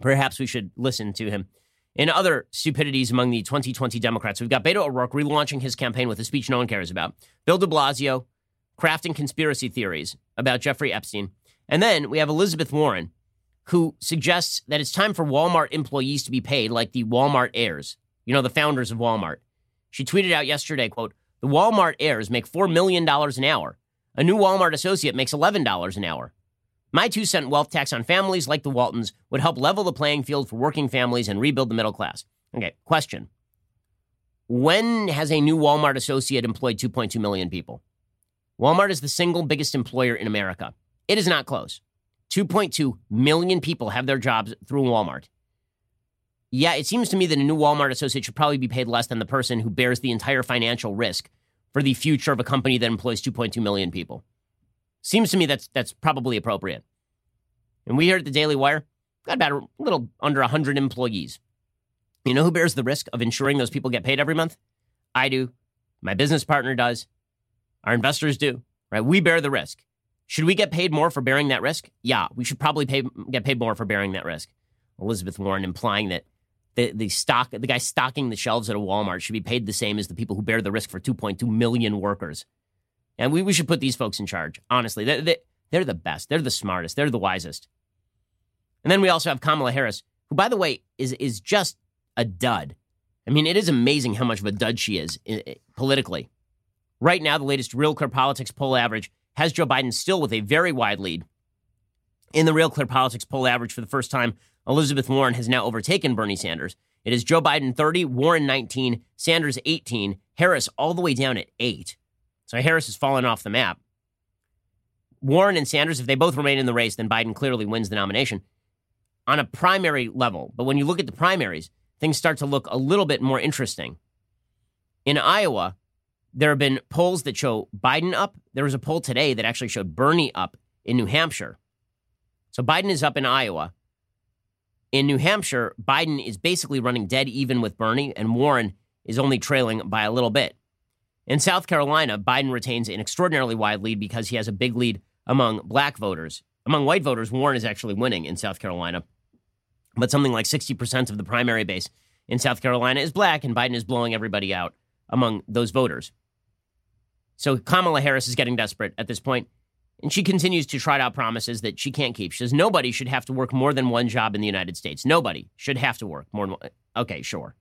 Perhaps we should listen to him. In other stupidities among the 2020 Democrats, we've got Beto O'Rourke relaunching his campaign with a speech no one cares about. Bill de Blasio crafting conspiracy theories about Jeffrey Epstein. And then we have Elizabeth Warren, who suggests that it's time for Walmart employees to be paid like the Walmart heirs, you know, the founders of Walmart. She tweeted out yesterday, quote, the Walmart heirs make $4 million an hour. A new Walmart associate makes $11 an hour. My two cent wealth tax on families like the Waltons would help level the playing field for working families and rebuild the middle class. Okay, question. When has a new Walmart associate employed 2.2 million people? Walmart is the single biggest employer in America. It is not close. 2.2 million people have their jobs through Walmart. Yeah, it seems to me that a new Walmart associate should probably be paid less than the person who bears the entire financial risk for the future of a company that employs 2.2 million people. Seems to me that's that's probably appropriate. And we here at the Daily Wire got about a little under 100 employees. You know who bears the risk of ensuring those people get paid every month? I do. My business partner does. Our investors do. Right? We bear the risk. Should we get paid more for bearing that risk? Yeah, we should probably pay, get paid more for bearing that risk. Elizabeth Warren implying that the, the stock the guy stocking the shelves at a Walmart should be paid the same as the people who bear the risk for 2.2 million workers. And we, we should put these folks in charge, honestly. They're, they, they're the best. They're the smartest. They're the wisest. And then we also have Kamala Harris, who, by the way, is, is just a dud. I mean, it is amazing how much of a dud she is politically. Right now, the latest Real Clear Politics poll average has Joe Biden still with a very wide lead. In the Real Clear Politics poll average, for the first time, Elizabeth Warren has now overtaken Bernie Sanders. It is Joe Biden 30, Warren 19, Sanders 18, Harris all the way down at 8. So Harris has fallen off the map. Warren and Sanders, if they both remain in the race, then Biden clearly wins the nomination on a primary level. But when you look at the primaries, things start to look a little bit more interesting. In Iowa, there have been polls that show Biden up. There was a poll today that actually showed Bernie up in New Hampshire. So Biden is up in Iowa. In New Hampshire, Biden is basically running dead even with Bernie, and Warren is only trailing by a little bit. In South Carolina, Biden retains an extraordinarily wide lead because he has a big lead among black voters. Among white voters, Warren is actually winning in South Carolina. But something like 60% of the primary base in South Carolina is black, and Biden is blowing everybody out among those voters. So Kamala Harris is getting desperate at this point, and she continues to trot out promises that she can't keep. She says nobody should have to work more than one job in the United States. Nobody should have to work more than one. Okay, sure.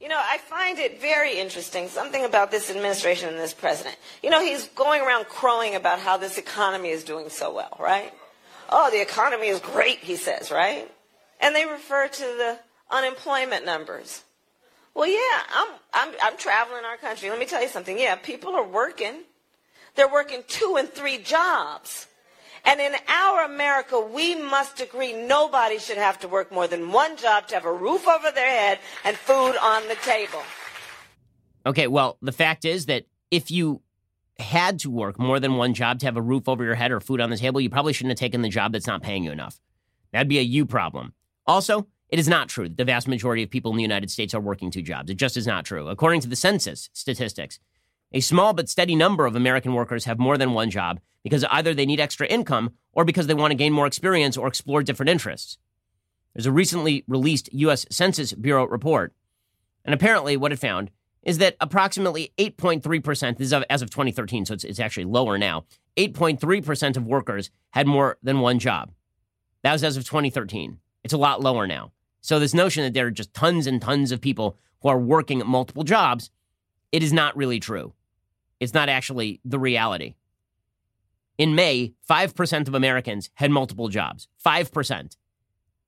You know, I find it very interesting, something about this administration and this president. You know, he's going around crowing about how this economy is doing so well, right? Oh, the economy is great, he says, right? And they refer to the unemployment numbers. Well, yeah, I'm, I'm, I'm traveling our country. Let me tell you something. Yeah, people are working. They're working two and three jobs. And in our America, we must agree nobody should have to work more than one job to have a roof over their head and food on the table. Okay, well, the fact is that if you had to work more than one job to have a roof over your head or food on the table, you probably shouldn't have taken the job that's not paying you enough. That'd be a you problem. Also, it is not true that the vast majority of people in the United States are working two jobs. It just is not true. According to the census statistics, a small but steady number of American workers have more than one job because either they need extra income or because they want to gain more experience or explore different interests. There's a recently released U.S. Census Bureau report, and apparently what it found is that approximately 8.3%, this is as of 2013, so it's, it's actually lower now, 8.3% of workers had more than one job. That was as of 2013. It's a lot lower now. So this notion that there are just tons and tons of people who are working multiple jobs, it is not really true. It's not actually the reality. In May, 5% of Americans had multiple jobs. 5%.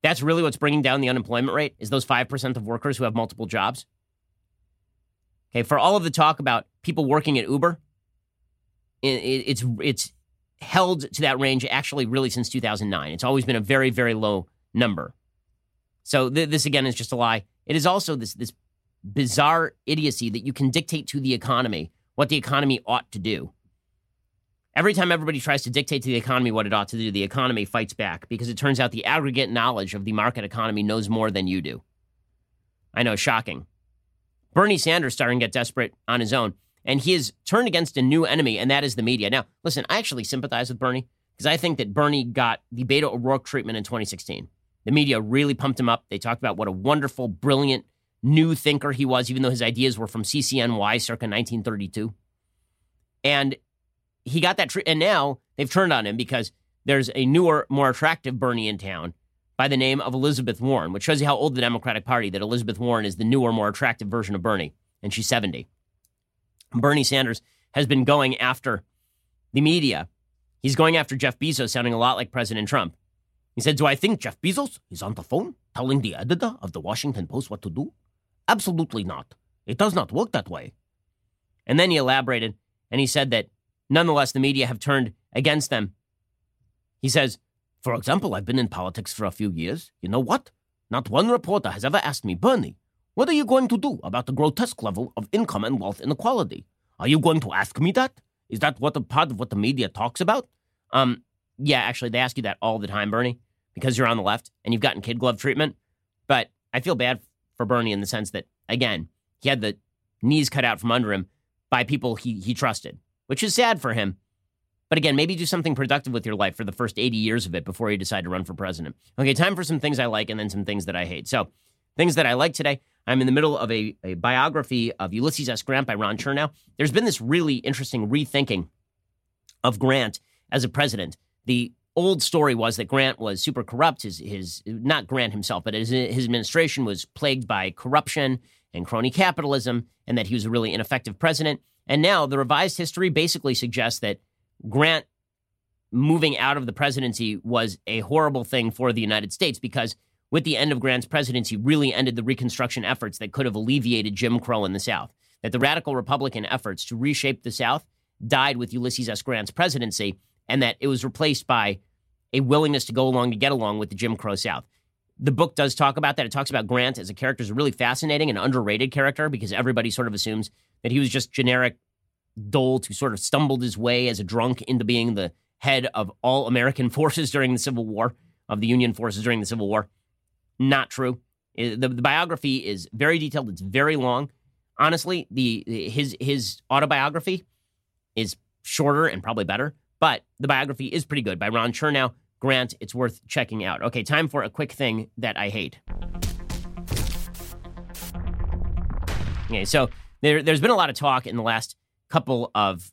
That's really what's bringing down the unemployment rate is those 5% of workers who have multiple jobs. Okay, for all of the talk about people working at Uber, it's it's held to that range actually really since 2009. It's always been a very very low number. So th- this again is just a lie. It is also this this bizarre idiocy that you can dictate to the economy what the economy ought to do. Every time everybody tries to dictate to the economy what it ought to do, the economy fights back because it turns out the aggregate knowledge of the market economy knows more than you do. I know, shocking. Bernie Sanders starting to get desperate on his own, and he has turned against a new enemy, and that is the media. Now, listen, I actually sympathize with Bernie because I think that Bernie got the Beto O'Rourke treatment in 2016. The media really pumped him up. They talked about what a wonderful, brilliant, new thinker he was, even though his ideas were from CCNY circa 1932. And he got that, and now they've turned on him because there's a newer, more attractive Bernie in town by the name of Elizabeth Warren, which shows you how old the Democratic Party that Elizabeth Warren is the newer, more attractive version of Bernie, and she's 70. Bernie Sanders has been going after the media. He's going after Jeff Bezos, sounding a lot like President Trump. He said, Do I think Jeff Bezos is on the phone telling the editor of the Washington Post what to do? Absolutely not. It does not work that way. And then he elaborated and he said that nonetheless the media have turned against them. He says, For example, I've been in politics for a few years. You know what? Not one reporter has ever asked me, Bernie, what are you going to do about the grotesque level of income and wealth inequality? Are you going to ask me that? Is that what a part of what the media talks about? Um, yeah, actually, they ask you that all the time, Bernie because you're on the left and you've gotten kid glove treatment. But I feel bad for Bernie in the sense that, again, he had the knees cut out from under him by people he, he trusted, which is sad for him. But again, maybe do something productive with your life for the first 80 years of it before you decide to run for president. Okay, time for some things I like and then some things that I hate. So, things that I like today. I'm in the middle of a, a biography of Ulysses S. Grant by Ron Chernow. There's been this really interesting rethinking of Grant as a president. The old story was that Grant was super corrupt. His, his not Grant himself, but his, his administration was plagued by corruption and crony capitalism, and that he was a really ineffective president. And now the revised history basically suggests that Grant moving out of the presidency was a horrible thing for the United States because with the end of Grant's presidency really ended the reconstruction efforts that could have alleviated Jim Crow in the South. That the radical Republican efforts to reshape the South died with Ulysses S. Grant's presidency, and that it was replaced by a willingness to go along to get along with the Jim Crow South. The book does talk about that. It talks about Grant as a character is a really fascinating and underrated character because everybody sort of assumes that he was just generic dolt who sort of stumbled his way as a drunk into being the head of all American forces during the Civil War, of the Union forces during the Civil War. Not true. The, the biography is very detailed. It's very long. Honestly, the his his autobiography is shorter and probably better But the biography is pretty good by Ron Chernow. Grant, it's worth checking out. Okay, time for a quick thing that I hate. Okay, so there, there's been a lot of talk in the last couple of,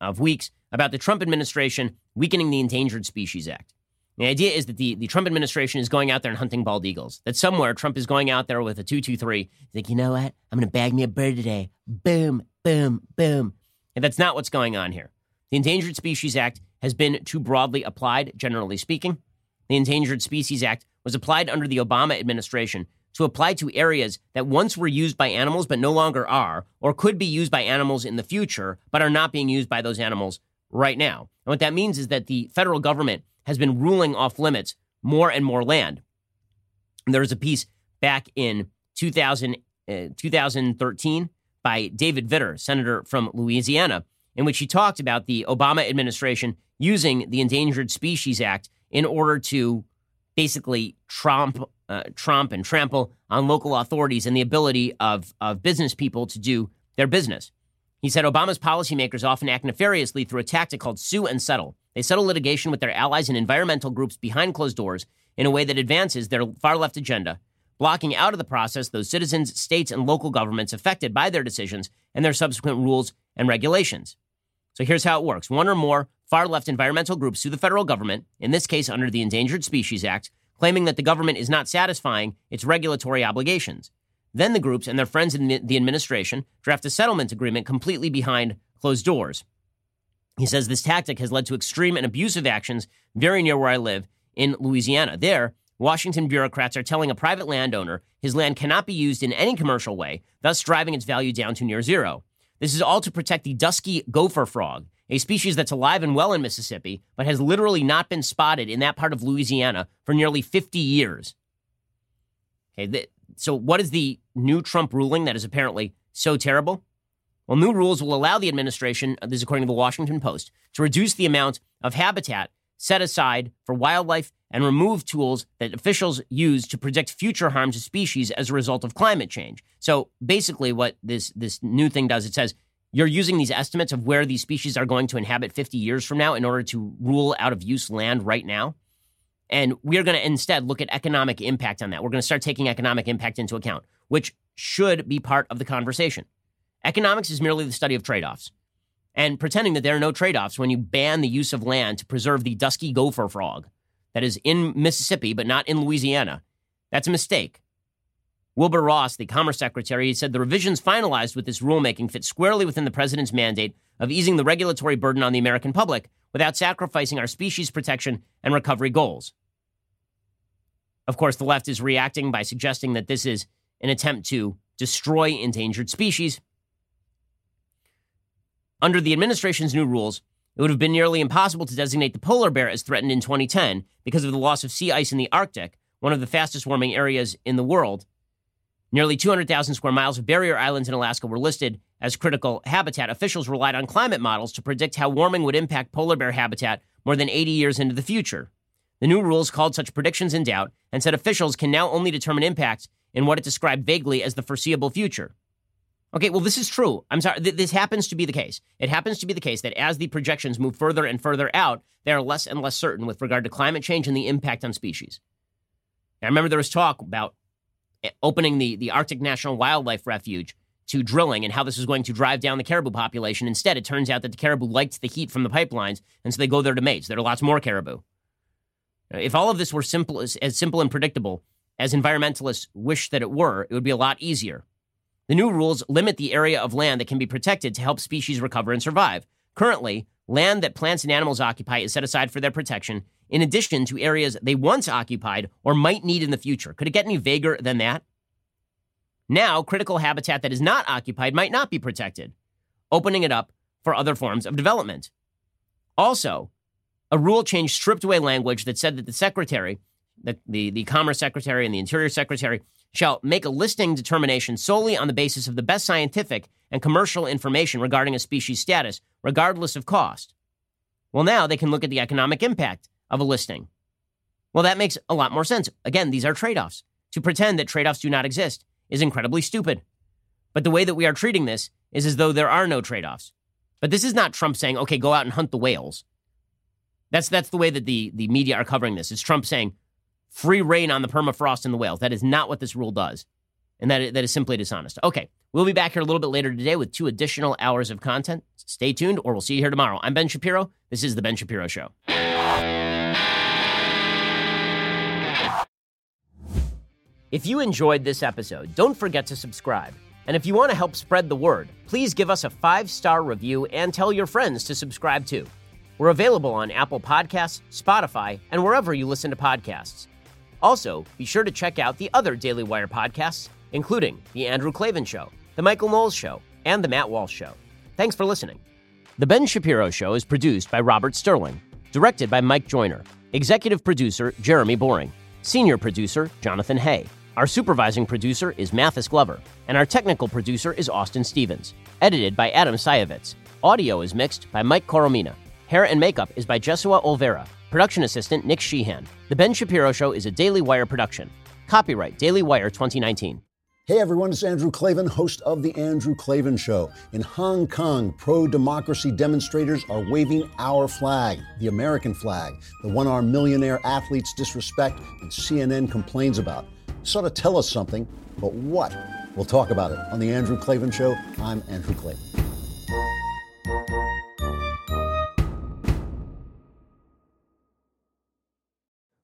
of weeks about the Trump administration weakening the Endangered Species Act. The idea is that the, the Trump administration is going out there and hunting bald eagles. That somewhere Trump is going out there with a 223. He's like, you know what? I'm going to bag me a bird today. Boom, boom, boom. And that's not what's going on here. The Endangered Species Act has been too broadly applied, generally speaking. The Endangered Species Act was applied under the Obama administration to apply to areas that once were used by animals but no longer are, or could be used by animals in the future but are not being used by those animals right now. And what that means is that the federal government has been ruling off limits more and more land. There was a piece back in 2000, uh, 2013 by David Vitter, senator from Louisiana, in which he talked about the Obama administration using the Endangered Species Act in order to basically trump, uh, trump and trample on local authorities and the ability of, of business people to do their business. He said Obama's policymakers often act nefariously through a tactic called sue and settle. They settle litigation with their allies and environmental groups behind closed doors in a way that advances their far left agenda, blocking out of the process those citizens, states, and local governments affected by their decisions and their subsequent rules and regulations. So here's how it works one or more far left environmental groups sue the federal government, in this case under the Endangered Species Act, claiming that the government is not satisfying its regulatory obligations. Then the groups and their friends in the administration draft a settlement agreement completely behind closed doors. He says this tactic has led to extreme and abusive actions very near where I live in Louisiana. There, Washington bureaucrats are telling a private landowner his land cannot be used in any commercial way, thus driving its value down to near zero. This is all to protect the dusky gopher frog, a species that's alive and well in Mississippi, but has literally not been spotted in that part of Louisiana for nearly 50 years. Okay, so, what is the new Trump ruling that is apparently so terrible? Well, new rules will allow the administration, uh, this is according to the Washington Post, to reduce the amount of habitat set aside for wildlife and remove tools that officials use to predict future harm to species as a result of climate change. So basically, what this, this new thing does, it says you're using these estimates of where these species are going to inhabit 50 years from now in order to rule out of use land right now. And we're going to instead look at economic impact on that. We're going to start taking economic impact into account, which should be part of the conversation. Economics is merely the study of trade offs. And pretending that there are no trade offs when you ban the use of land to preserve the dusky gopher frog that is in Mississippi but not in Louisiana, that's a mistake. Wilbur Ross, the Commerce Secretary, said the revisions finalized with this rulemaking fit squarely within the president's mandate of easing the regulatory burden on the American public without sacrificing our species protection and recovery goals. Of course, the left is reacting by suggesting that this is an attempt to destroy endangered species. Under the administration's new rules, it would have been nearly impossible to designate the polar bear as threatened in 2010 because of the loss of sea ice in the Arctic, one of the fastest warming areas in the world. Nearly 200,000 square miles of barrier islands in Alaska were listed as critical habitat. Officials relied on climate models to predict how warming would impact polar bear habitat more than 80 years into the future. The new rules called such predictions in doubt and said officials can now only determine impacts in what it described vaguely as the foreseeable future. Okay, well, this is true. I'm sorry. Th- this happens to be the case. It happens to be the case that as the projections move further and further out, they are less and less certain with regard to climate change and the impact on species. I remember there was talk about eh, opening the, the Arctic National Wildlife Refuge to drilling and how this was going to drive down the caribou population. Instead, it turns out that the caribou liked the heat from the pipelines, and so they go there to mate. There are lots more caribou. If all of this were simple as, as simple and predictable as environmentalists wish that it were, it would be a lot easier. The new rules limit the area of land that can be protected to help species recover and survive. Currently, land that plants and animals occupy is set aside for their protection, in addition to areas they once occupied or might need in the future. Could it get any vaguer than that? Now, critical habitat that is not occupied might not be protected, opening it up for other forms of development. Also, a rule change stripped away language that said that the secretary, the, the, the Commerce Secretary and the Interior Secretary, shall make a listing determination solely on the basis of the best scientific and commercial information regarding a species status, regardless of cost. Well, now they can look at the economic impact of a listing. Well, that makes a lot more sense. Again, these are trade offs. To pretend that trade offs do not exist is incredibly stupid. But the way that we are treating this is as though there are no trade offs. But this is not Trump saying, okay, go out and hunt the whales. That's that's the way that the the media are covering this. It's Trump saying free rein on the permafrost and the whales. That is not what this rule does, and that that is simply dishonest. Okay, we'll be back here a little bit later today with two additional hours of content. Stay tuned, or we'll see you here tomorrow. I'm Ben Shapiro. This is the Ben Shapiro Show. If you enjoyed this episode, don't forget to subscribe. And if you want to help spread the word, please give us a five star review and tell your friends to subscribe too. We're available on Apple Podcasts, Spotify, and wherever you listen to podcasts. Also, be sure to check out the other Daily Wire podcasts, including The Andrew Klavan Show, The Michael Knowles Show, and The Matt Walsh Show. Thanks for listening. The Ben Shapiro Show is produced by Robert Sterling, directed by Mike Joyner, executive producer Jeremy Boring, senior producer Jonathan Hay. Our supervising producer is Mathis Glover, and our technical producer is Austin Stevens. Edited by Adam Sayevitz. Audio is mixed by Mike Coromina. Hair and makeup is by Jesua Olvera. Production assistant Nick Sheehan. The Ben Shapiro Show is a Daily Wire production. Copyright Daily Wire 2019. Hey everyone, it's Andrew Klavan, host of The Andrew Klavan Show. In Hong Kong, pro democracy demonstrators are waving our flag, the American flag, the one our millionaire athletes disrespect and CNN complains about sort of tell us something, but what? We'll talk about it on The Andrew Klavan Show. I'm Andrew Klavan.